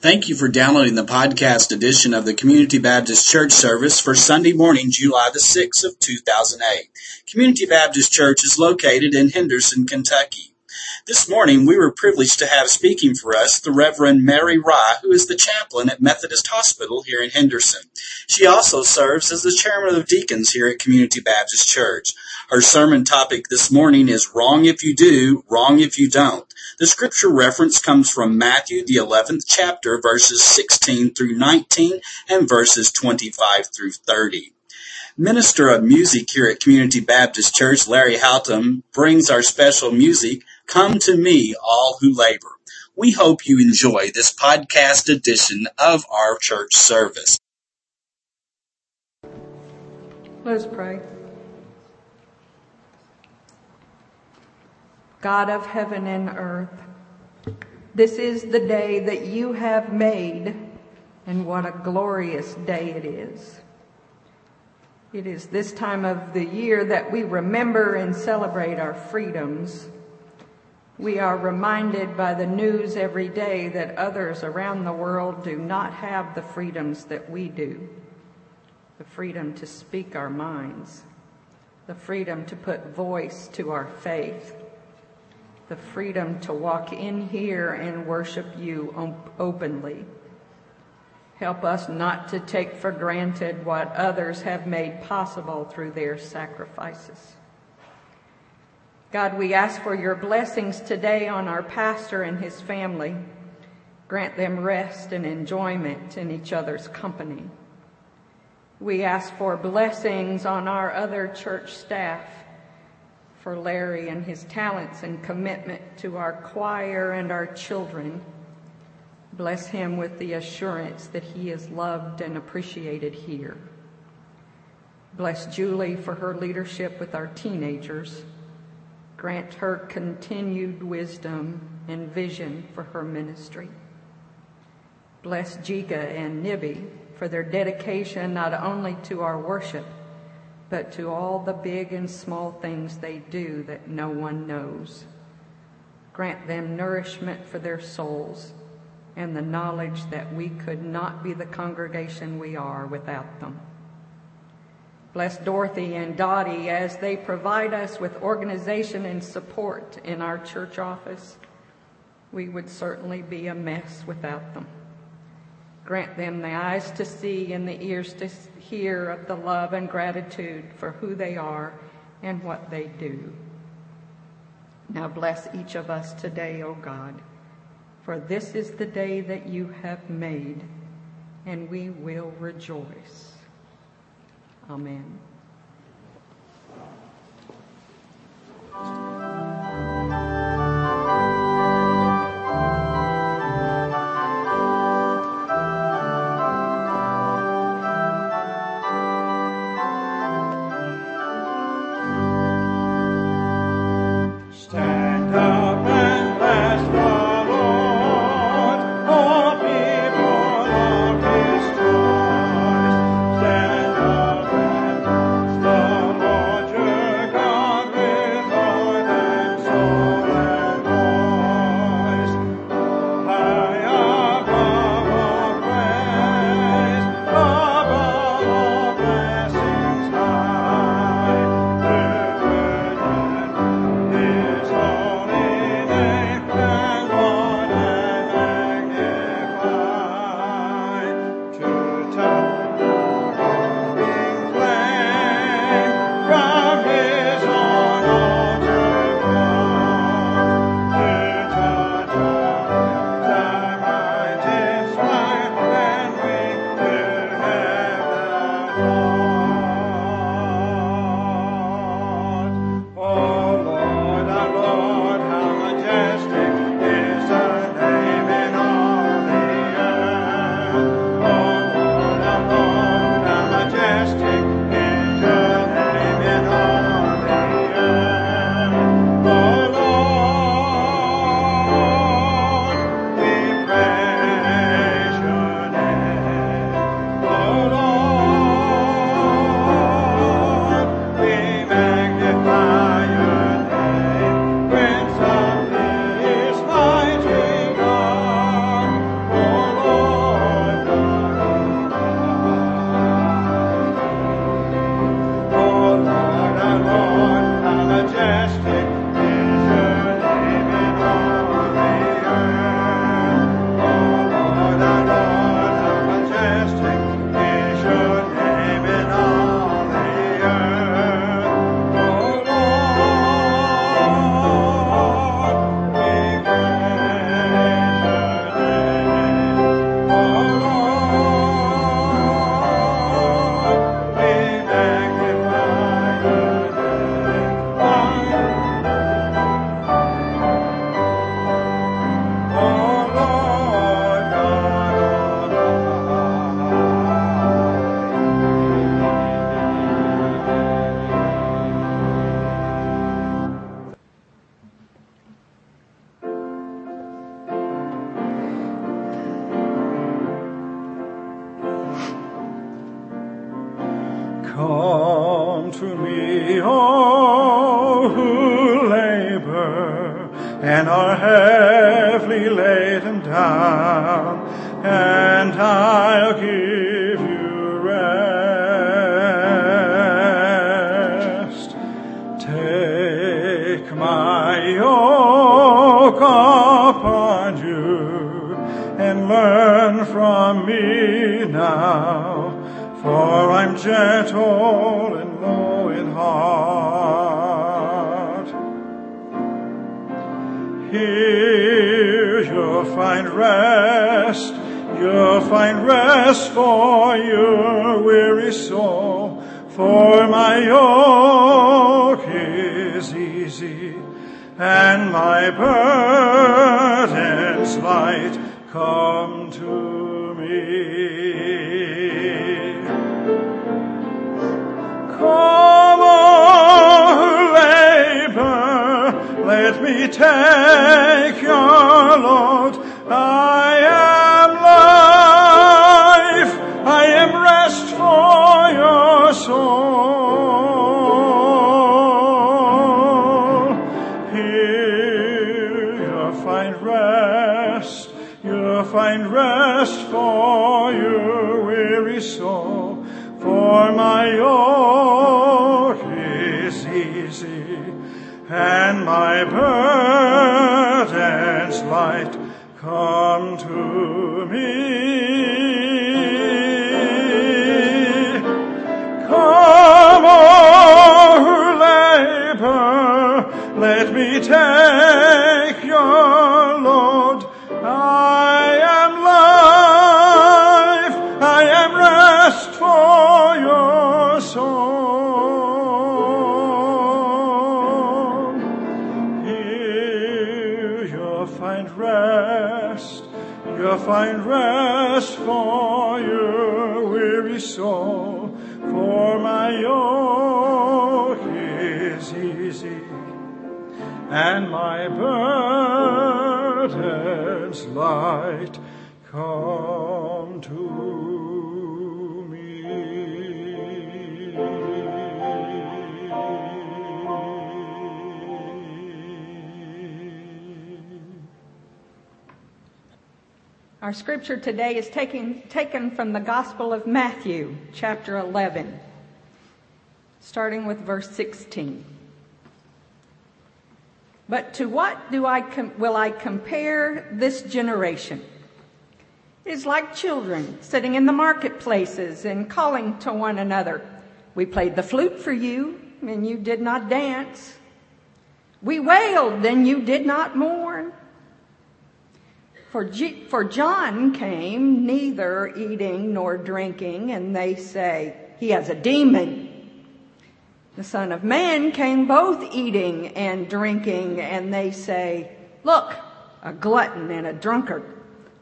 Thank you for downloading the podcast edition of the Community Baptist Church service for Sunday morning, July the 6th of 2008. Community Baptist Church is located in Henderson, Kentucky. This morning, we were privileged to have speaking for us the Reverend Mary Rye, who is the chaplain at Methodist Hospital here in Henderson. She also serves as the chairman of deacons here at Community Baptist Church. Her sermon topic this morning is Wrong If You Do, Wrong If You Don't. The scripture reference comes from Matthew, the 11th chapter, verses 16 through 19 and verses 25 through 30. Minister of music here at Community Baptist Church, Larry Houghton, brings our special music, Come to Me, All Who Labor. We hope you enjoy this podcast edition of our church service. Let's pray. God of heaven and earth, this is the day that you have made, and what a glorious day it is. It is this time of the year that we remember and celebrate our freedoms. We are reminded by the news every day that others around the world do not have the freedoms that we do the freedom to speak our minds, the freedom to put voice to our faith the freedom to walk in here and worship you openly. Help us not to take for granted what others have made possible through their sacrifices. God, we ask for your blessings today on our pastor and his family. Grant them rest and enjoyment in each other's company. We ask for blessings on our other church staff for Larry and his talents and commitment to our choir and our children. Bless him with the assurance that he is loved and appreciated here. Bless Julie for her leadership with our teenagers. Grant her continued wisdom and vision for her ministry. Bless Jiga and Nibby for their dedication not only to our worship, but to all the big and small things they do that no one knows. Grant them nourishment for their souls and the knowledge that we could not be the congregation we are without them. Bless Dorothy and Dottie as they provide us with organization and support in our church office. We would certainly be a mess without them. Grant them the eyes to see and the ears to hear of the love and gratitude for who they are and what they do. Now bless each of us today, O God, for this is the day that you have made, and we will rejoice. Amen. Learn from me now, for I'm gentle and low in heart. Here you'll find rest, you'll find rest for your weary soul, for my yoke is easy and my burden's light. Come to me. Come on, labor, let me take Our scripture today is taken, taken from the Gospel of Matthew, chapter 11, starting with verse 16. But to what do I com- will I compare this generation? It is like children sitting in the marketplaces and calling to one another. We played the flute for you, and you did not dance. We wailed, and you did not mourn. For, G- for John came neither eating nor drinking, and they say, He has a demon. The Son of Man came both eating and drinking, and they say, Look, a glutton and a drunkard,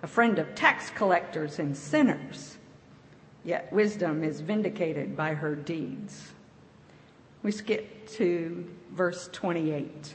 a friend of tax collectors and sinners. Yet wisdom is vindicated by her deeds. We skip to verse 28.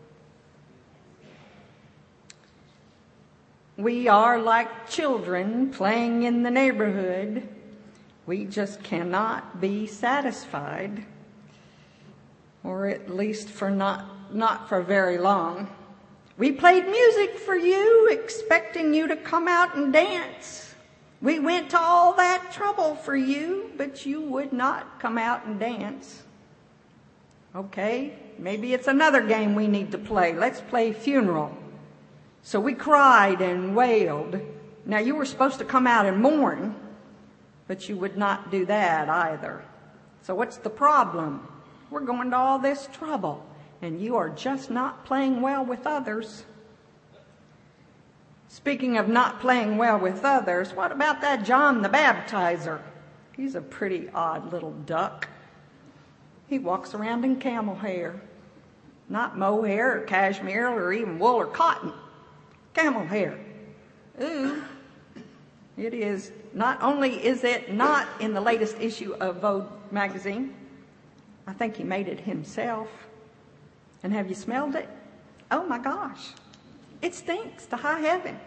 We are like children playing in the neighborhood. We just cannot be satisfied, or at least for not, not for very long. We played music for you, expecting you to come out and dance. We went to all that trouble for you, but you would not come out and dance. Okay, maybe it's another game we need to play. Let's play funeral. So we cried and wailed. Now you were supposed to come out and mourn, but you would not do that either. So what's the problem? We're going to all this trouble, and you are just not playing well with others. Speaking of not playing well with others, what about that John the Baptizer? He's a pretty odd little duck. He walks around in camel hair. Not mohair or cashmere or even wool or cotton. Camel hair. Ooh. It is, not only is it not in the latest issue of Vogue magazine, I think he made it himself. And have you smelled it? Oh my gosh. It stinks to high heaven.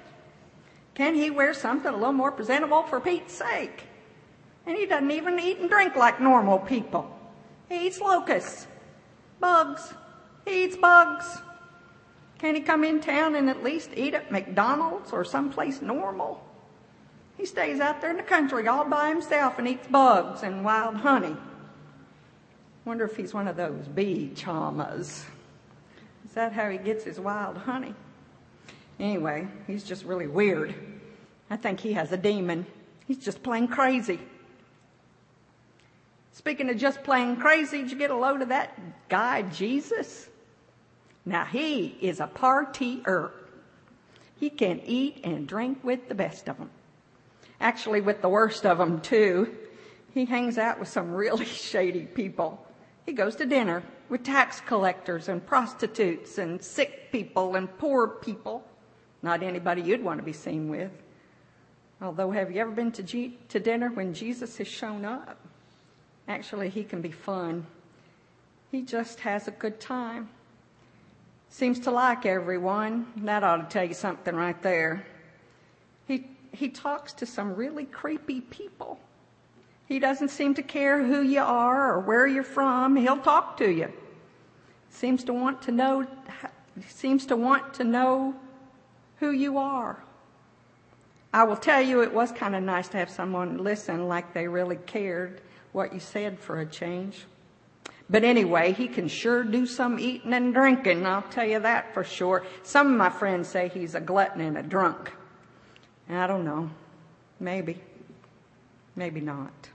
Can he wear something a little more presentable for Pete's sake? And he doesn't even eat and drink like normal people. He eats locusts, bugs. He eats bugs. Can he come in town and at least eat at McDonald's or someplace normal? He stays out there in the country all by himself and eats bugs and wild honey. Wonder if he's one of those bee chamas. Is that how he gets his wild honey? Anyway, he's just really weird. I think he has a demon. He's just plain crazy. Speaking of just plain crazy, did you get a load of that guy, Jesus? Now he is a partier. He can eat and drink with the best of them. Actually, with the worst of them too. He hangs out with some really shady people. He goes to dinner with tax collectors and prostitutes and sick people and poor people. Not anybody you'd want to be seen with. Although, have you ever been to, G- to dinner when Jesus has shown up? Actually, he can be fun. He just has a good time. Seems to like everyone. That ought to tell you something right there. He, he talks to some really creepy people. He doesn't seem to care who you are or where you're from. He'll talk to you. Seems to want to know, seems to want to know who you are. I will tell you it was kind of nice to have someone listen like they really cared what you said for a change. But anyway, he can sure do some eating and drinking, I'll tell you that for sure. Some of my friends say he's a glutton and a drunk. I don't know. Maybe. Maybe not.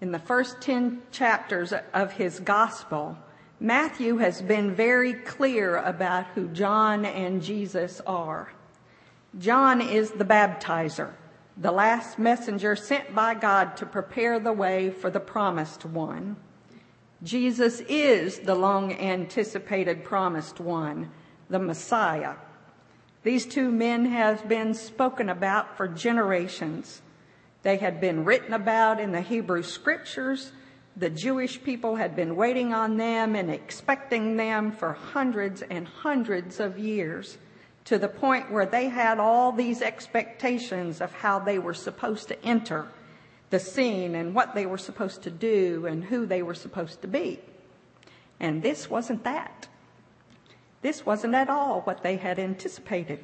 In the first 10 chapters of his gospel, Matthew has been very clear about who John and Jesus are. John is the baptizer the last messenger sent by God to prepare the way for the promised one. Jesus is the long anticipated promised one, the Messiah. These two men have been spoken about for generations. They had been written about in the Hebrew scriptures. The Jewish people had been waiting on them and expecting them for hundreds and hundreds of years to the point where they had all these expectations of how they were supposed to enter the scene and what they were supposed to do and who they were supposed to be. And this wasn't that. This wasn't at all what they had anticipated,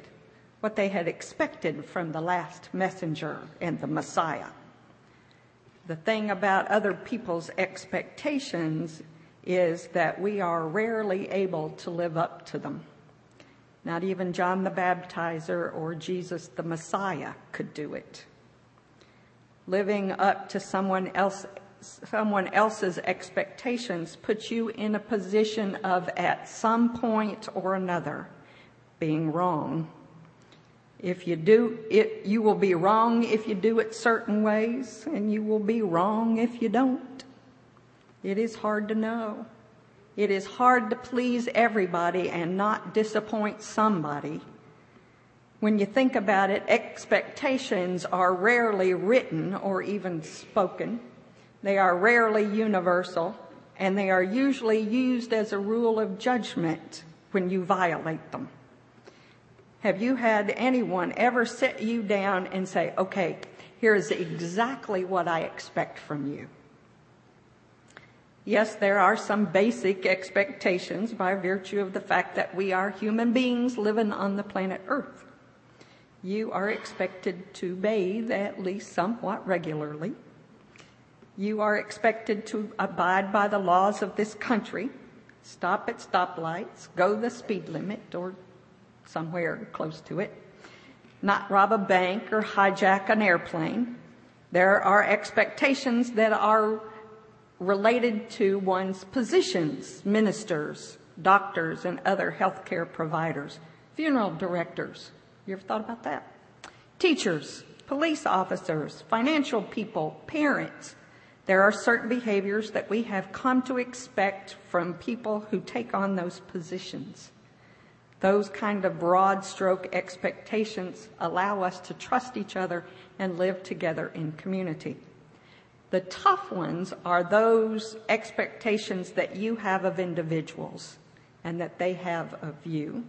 what they had expected from the last messenger and the Messiah. The thing about other people's expectations is that we are rarely able to live up to them. Not even John the Baptizer or Jesus the Messiah could do it. Living up to someone else someone else's expectations puts you in a position of at some point or another being wrong. If you do it, you will be wrong if you do it certain ways, and you will be wrong if you don't. It is hard to know. It is hard to please everybody and not disappoint somebody. When you think about it, expectations are rarely written or even spoken. They are rarely universal, and they are usually used as a rule of judgment when you violate them. Have you had anyone ever sit you down and say, okay, here's exactly what I expect from you? Yes, there are some basic expectations by virtue of the fact that we are human beings living on the planet Earth. You are expected to bathe at least somewhat regularly. You are expected to abide by the laws of this country, stop at stoplights, go the speed limit or somewhere close to it, not rob a bank or hijack an airplane. There are expectations that are related to one's positions, ministers, doctors, and other healthcare providers, funeral directors. You ever thought about that? Teachers, police officers, financial people, parents. There are certain behaviors that we have come to expect from people who take on those positions. Those kind of broad stroke expectations allow us to trust each other and live together in community. The tough ones are those expectations that you have of individuals and that they have of you.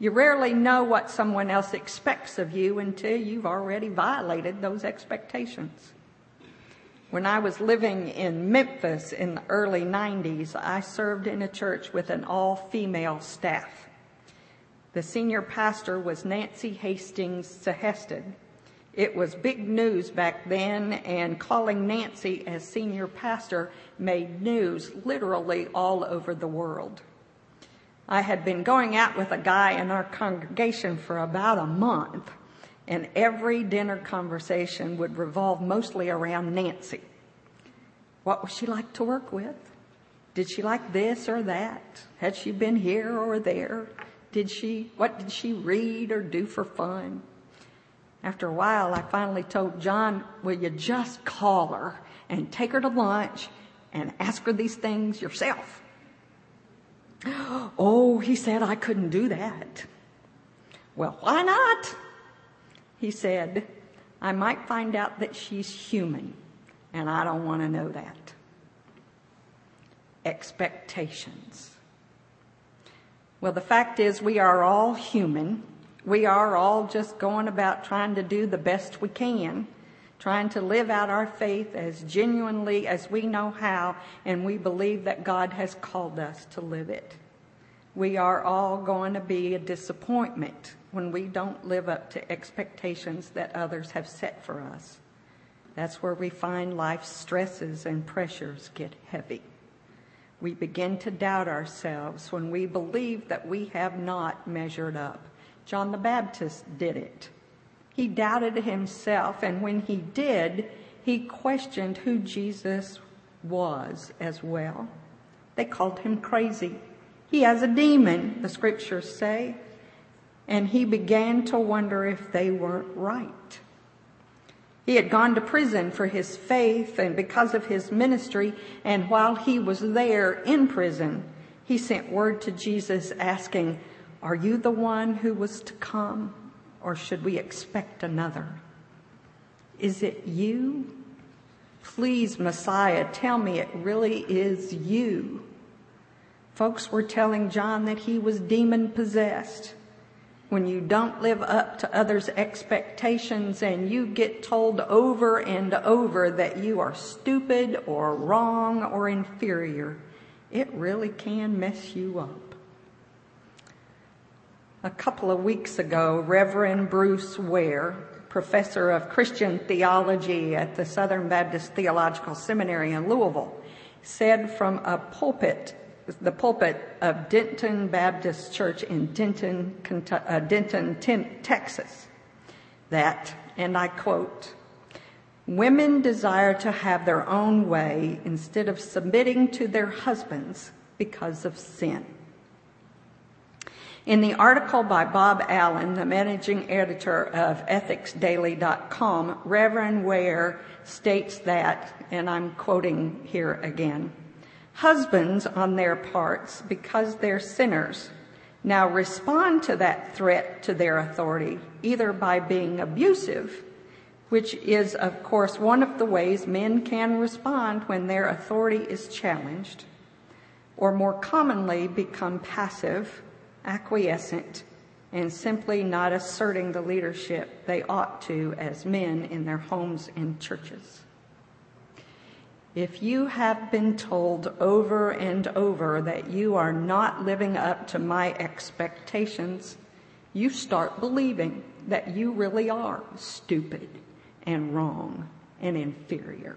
You rarely know what someone else expects of you until you've already violated those expectations. When I was living in Memphis in the early 90s, I served in a church with an all female staff. The senior pastor was Nancy Hastings Sehested. It was big news back then, and calling Nancy as senior pastor made news literally all over the world. I had been going out with a guy in our congregation for about a month, and every dinner conversation would revolve mostly around Nancy. What was she like to work with? Did she like this or that? Had she been here or there? Did she, what did she read or do for fun? After a while, I finally told John, will you just call her and take her to lunch and ask her these things yourself? Oh, he said I couldn't do that. Well, why not? He said, I might find out that she's human, and I don't want to know that. Expectations. Well, the fact is, we are all human. We are all just going about trying to do the best we can, trying to live out our faith as genuinely as we know how, and we believe that God has called us to live it. We are all going to be a disappointment when we don't live up to expectations that others have set for us. That's where we find life's stresses and pressures get heavy. We begin to doubt ourselves when we believe that we have not measured up. John the Baptist did it. He doubted himself, and when he did, he questioned who Jesus was as well. They called him crazy. He has a demon, the scriptures say. And he began to wonder if they weren't right. He had gone to prison for his faith and because of his ministry. And while he was there in prison, he sent word to Jesus asking, Are you the one who was to come, or should we expect another? Is it you? Please, Messiah, tell me it really is you. Folks were telling John that he was demon possessed when you don't live up to others' expectations and you get told over and over that you are stupid or wrong or inferior, it really can mess you up. A couple of weeks ago, Reverend Bruce Ware, professor of Christian theology at the Southern Baptist Theological Seminary in Louisville, said from a pulpit the pulpit of Denton Baptist Church in Denton, uh, Denton, Texas, that, and I quote, women desire to have their own way instead of submitting to their husbands because of sin. In the article by Bob Allen, the managing editor of ethicsdaily.com, Reverend Ware states that, and I'm quoting here again, Husbands, on their parts, because they're sinners, now respond to that threat to their authority either by being abusive, which is, of course, one of the ways men can respond when their authority is challenged, or more commonly become passive, acquiescent, and simply not asserting the leadership they ought to as men in their homes and churches. If you have been told over and over that you are not living up to my expectations, you start believing that you really are stupid and wrong and inferior.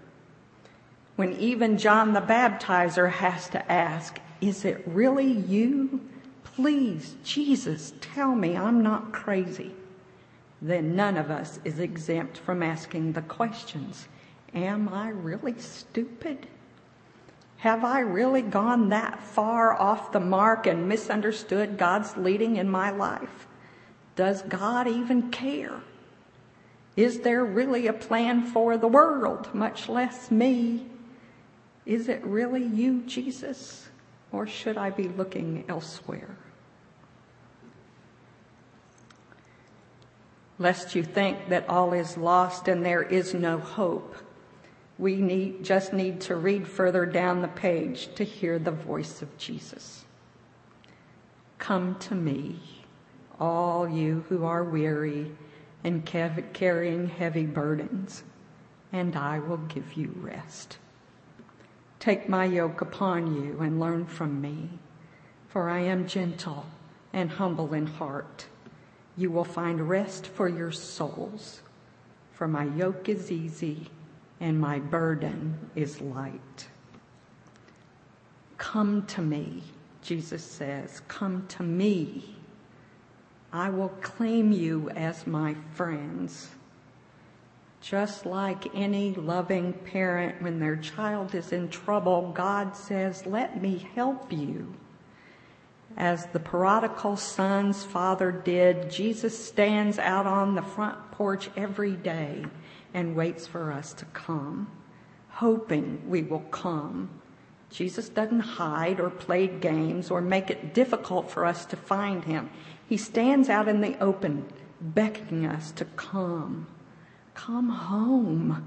When even John the Baptizer has to ask, Is it really you? Please, Jesus, tell me I'm not crazy. Then none of us is exempt from asking the questions Am I really stupid? Have I really gone that far off the mark and misunderstood God's leading in my life? Does God even care? Is there really a plan for the world, much less me? Is it really you, Jesus, or should I be looking elsewhere? Lest you think that all is lost and there is no hope, we need, just need to read further down the page to hear the voice of Jesus. Come to me, all you who are weary and carrying heavy burdens, and I will give you rest. Take my yoke upon you and learn from me, for I am gentle and humble in heart. You will find rest for your souls, for my yoke is easy and my burden is light. Come to me, Jesus says, come to me. I will claim you as my friends. Just like any loving parent, when their child is in trouble, God says, Let me help you. As the prodigal son's father did, Jesus stands out on the front porch every day and waits for us to come, hoping we will come. Jesus doesn't hide or play games or make it difficult for us to find him. He stands out in the open, beckoning us to come. Come home.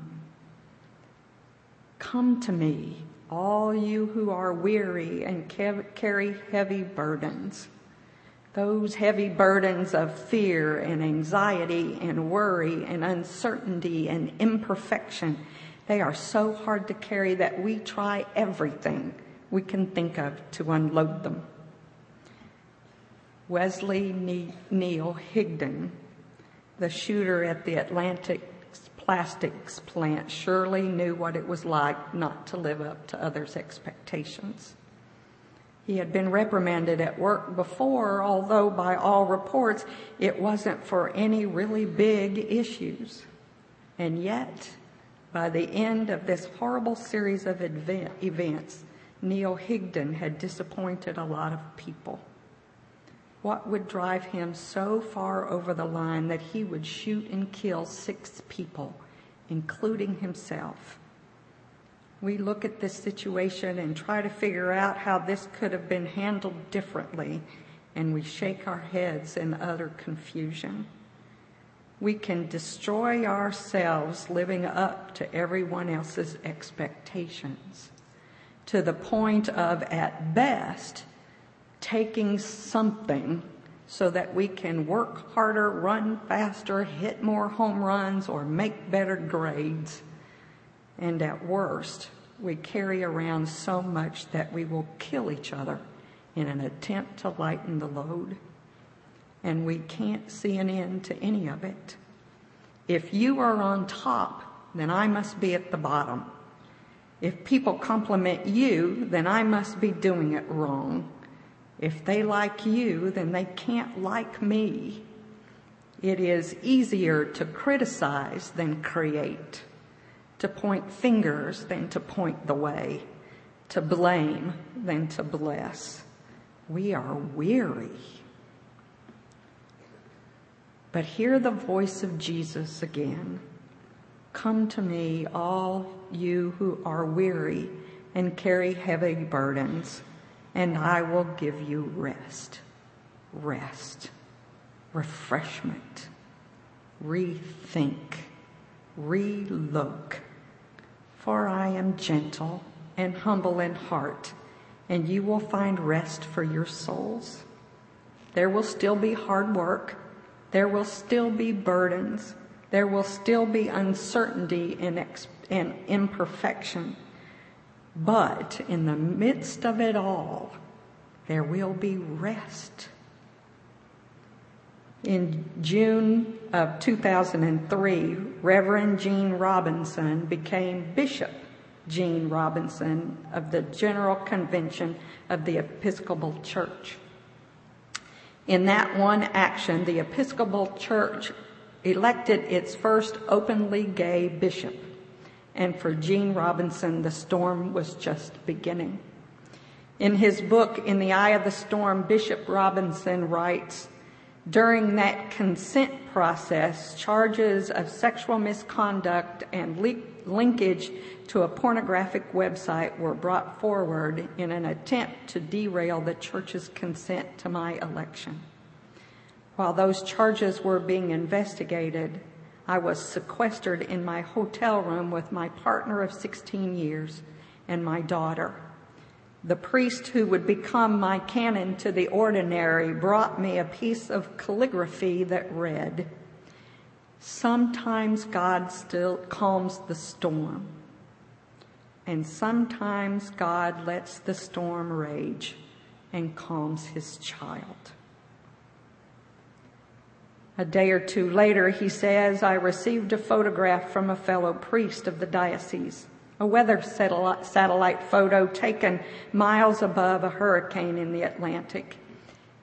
Come to me, all you who are weary and carry heavy burdens those heavy burdens of fear and anxiety and worry and uncertainty and imperfection, they are so hard to carry that we try everything we can think of to unload them. Wesley Neal Higdon, the shooter at the Atlantis plastics plant, surely knew what it was like not to live up to others' expectations. He had been reprimanded at work before, although by all reports it wasn't for any really big issues. And yet, by the end of this horrible series of event, events, Neal Higdon had disappointed a lot of people. What would drive him so far over the line that he would shoot and kill six people, including himself? we look at this situation and try to figure out how this could have been handled differently, and we shake our heads in utter confusion. We can destroy ourselves living up to everyone else's expectations to the point of, at best, taking something so that we can work harder, run faster, hit more home runs, or make better grades and at worst, we carry around so much that we will kill each other in an attempt to lighten the load. And we can't see an end to any of it. If you are on top, then I must be at the bottom. If people compliment you, then I must be doing it wrong. If they like you, then they can't like me. It is easier to criticize than create to point fingers than to point the way, to blame than to bless. We are weary. But hear the voice of Jesus again. Come to me, all you who are weary and carry heavy burdens, and I will give you rest, rest, refreshment, rethink, relook for I am gentle and humble in heart, and you will find rest for your souls. There will still be hard work. There will still be burdens. There will still be uncertainty and, ex- and imperfection. But in the midst of it all, there will be rest. In June of 2003, Reverend Gene Robinson became Bishop Gene Robinson of the General Convention of the Episcopal Church. In that one action, the Episcopal Church elected its first openly gay bishop. And for Gene Robinson, the storm was just beginning. In his book, In the Eye of the Storm, Bishop Robinson writes, during that consent process, charges of sexual misconduct and linkage to a pornographic website were brought forward in an attempt to derail the church's consent to my election. While those charges were being investigated, I was sequestered in my hotel room with my partner of 16 years and my daughter. The priest who would become my canon to the ordinary brought me a piece of calligraphy that read, Sometimes God still calms the storm, and sometimes God lets the storm rage and calms his child. A day or two later, he says, I received a photograph from a fellow priest of the diocese a weather satellite photo taken miles above a hurricane in the Atlantic.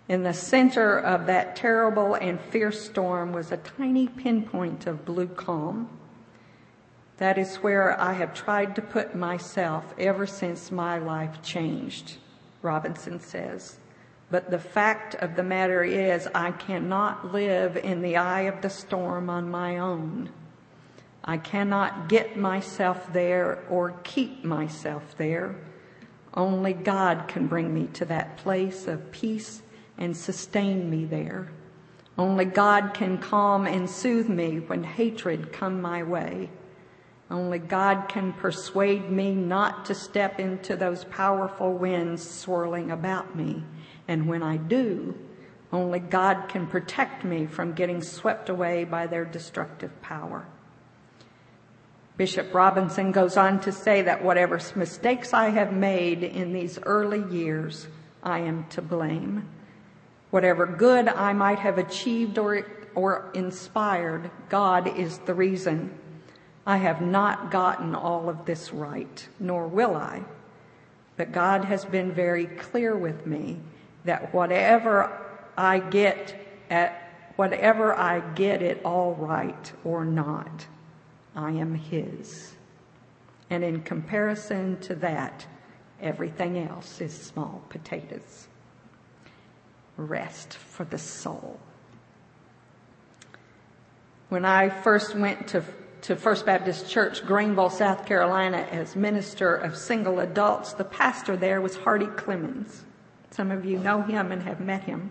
In the center of that terrible and fierce storm was a tiny pinpoint of blue calm. That is where I have tried to put myself ever since my life changed, Robinson says. But the fact of the matter is, I cannot live in the eye of the storm on my own. I cannot get myself there or keep myself there. Only God can bring me to that place of peace and sustain me there. Only God can calm and soothe me when hatred come my way. Only God can persuade me not to step into those powerful winds swirling about me. And when I do, only God can protect me from getting swept away by their destructive power. Bishop Robinson goes on to say that whatever mistakes I have made in these early years, I am to blame. Whatever good I might have achieved or, or inspired, God is the reason. I have not gotten all of this right, nor will I. But God has been very clear with me that whatever I get at, whatever I get it all right or not, I am His. And in comparison to that, everything else is small potatoes. Rest for the soul. When I first went to, to First Baptist Church, Greenville, South Carolina, as minister of single adults, the pastor there was Hardy Clemons. Some of you know him and have met him.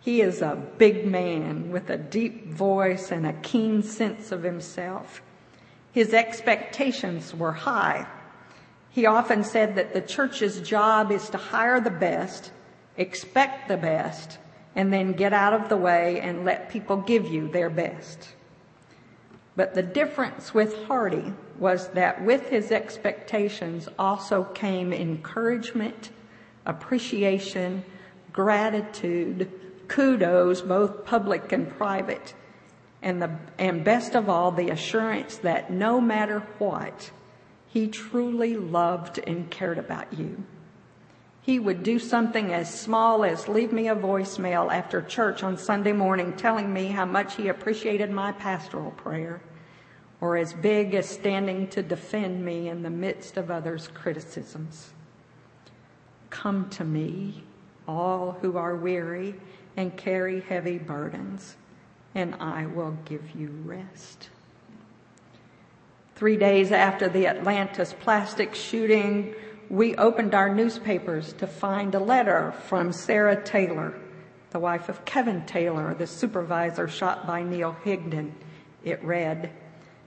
He is a big man with a deep voice and a keen sense of himself. His expectations were high. He often said that the church's job is to hire the best, expect the best, and then get out of the way and let people give you their best. But the difference with Hardy was that with his expectations also came encouragement, appreciation, gratitude, kudos, both public and private and the, and best of all, the assurance that no matter what, he truly loved and cared about you. He would do something as small as leave me a voicemail after church on Sunday morning telling me how much he appreciated my pastoral prayer, or as big as standing to defend me in the midst of others' criticisms. Come to me, all who are weary and carry heavy burdens and I will give you rest. Three days after the Atlantis plastic shooting, we opened our newspapers to find a letter from Sarah Taylor, the wife of Kevin Taylor, the supervisor shot by Neal Higdon. It read,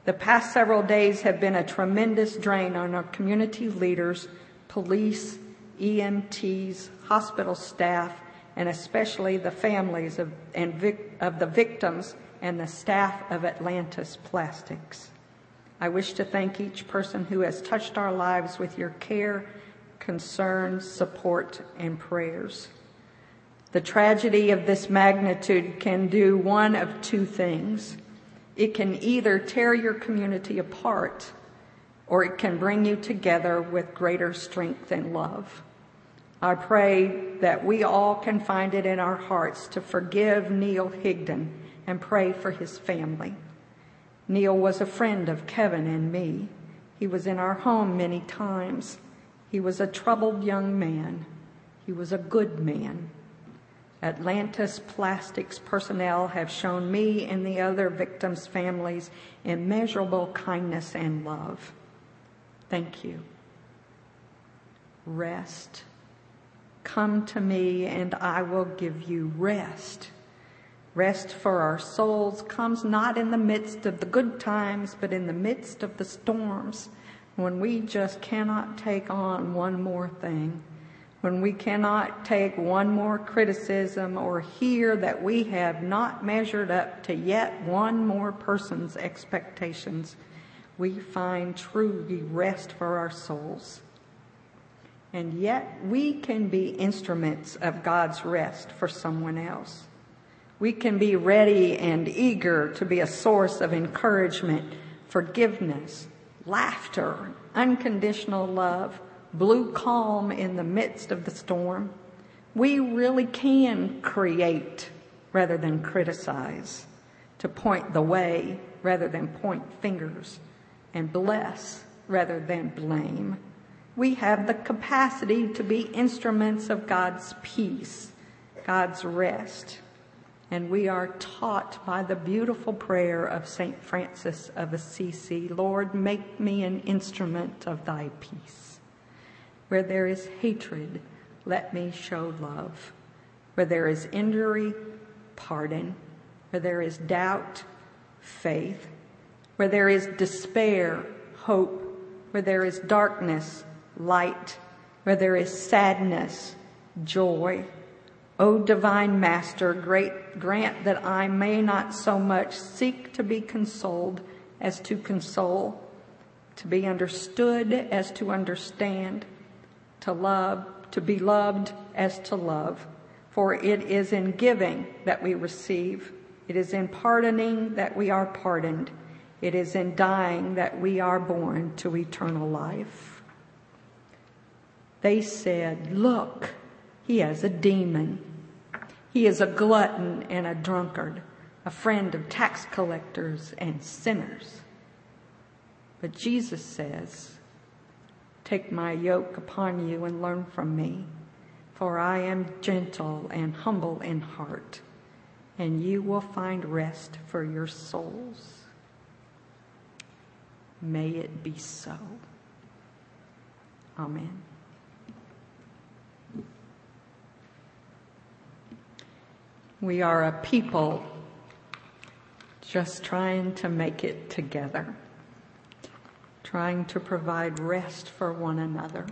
The past several days have been a tremendous drain on our community leaders, police, EMTs, hospital staff, and especially the families of, and vic, of the victims and the staff of Atlantis Plastics. I wish to thank each person who has touched our lives with your care, concern, support, and prayers. The tragedy of this magnitude can do one of two things. It can either tear your community apart or it can bring you together with greater strength and love. I pray that we all can find it in our hearts to forgive Neal Higdon and pray for his family. Neal was a friend of Kevin and me. He was in our home many times. He was a troubled young man. He was a good man. Atlantis Plastics personnel have shown me and the other victims' families immeasurable kindness and love. Thank you. Rest. Come to me and I will give you rest. Rest for our souls comes not in the midst of the good times, but in the midst of the storms when we just cannot take on one more thing, when we cannot take one more criticism or hear that we have not measured up to yet one more person's expectations, we find truly rest for our souls. And yet we can be instruments of God's rest for someone else. We can be ready and eager to be a source of encouragement, forgiveness, laughter, unconditional love, blue calm in the midst of the storm. We really can create rather than criticize, to point the way rather than point fingers, and bless rather than blame. We have the capacity to be instruments of God's peace, God's rest, and we are taught by the beautiful prayer of St. Francis of Assisi Lord, make me an instrument of thy peace. Where there is hatred, let me show love. Where there is injury, pardon. Where there is doubt, faith. Where there is despair, hope. Where there is darkness, light. Where there is sadness, joy O divine Master, great, grant that I may not so much seek to be consoled as to console, to be understood as to understand, to love, to be loved as to love. For it is in giving that we receive. It is in pardoning that we are pardoned. It is in dying that we are born to eternal life. They said, Look, he has a demon. He is a glutton and a drunkard, a friend of tax collectors and sinners. But Jesus says, Take my yoke upon you and learn from me, for I am gentle and humble in heart, and you will find rest for your souls. May it be so. Amen. We are a people just trying to make it together, trying to provide rest for one another,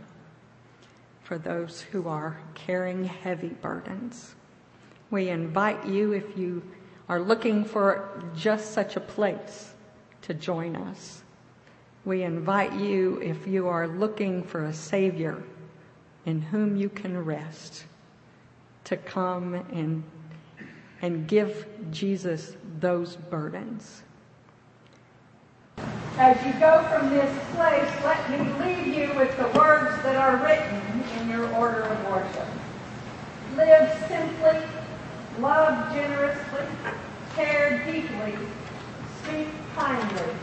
for those who are carrying heavy burdens. We invite you, if you are looking for just such a place, to join us. We invite you, if you are looking for a Savior in whom you can rest, to come and and give Jesus those burdens. As you go from this place, let me leave you with the words that are written in your order of worship. Live simply, love generously, care deeply, speak kindly,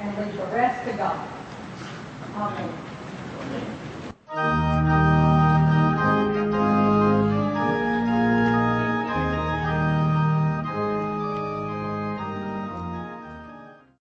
and leave the rest to God. Amen.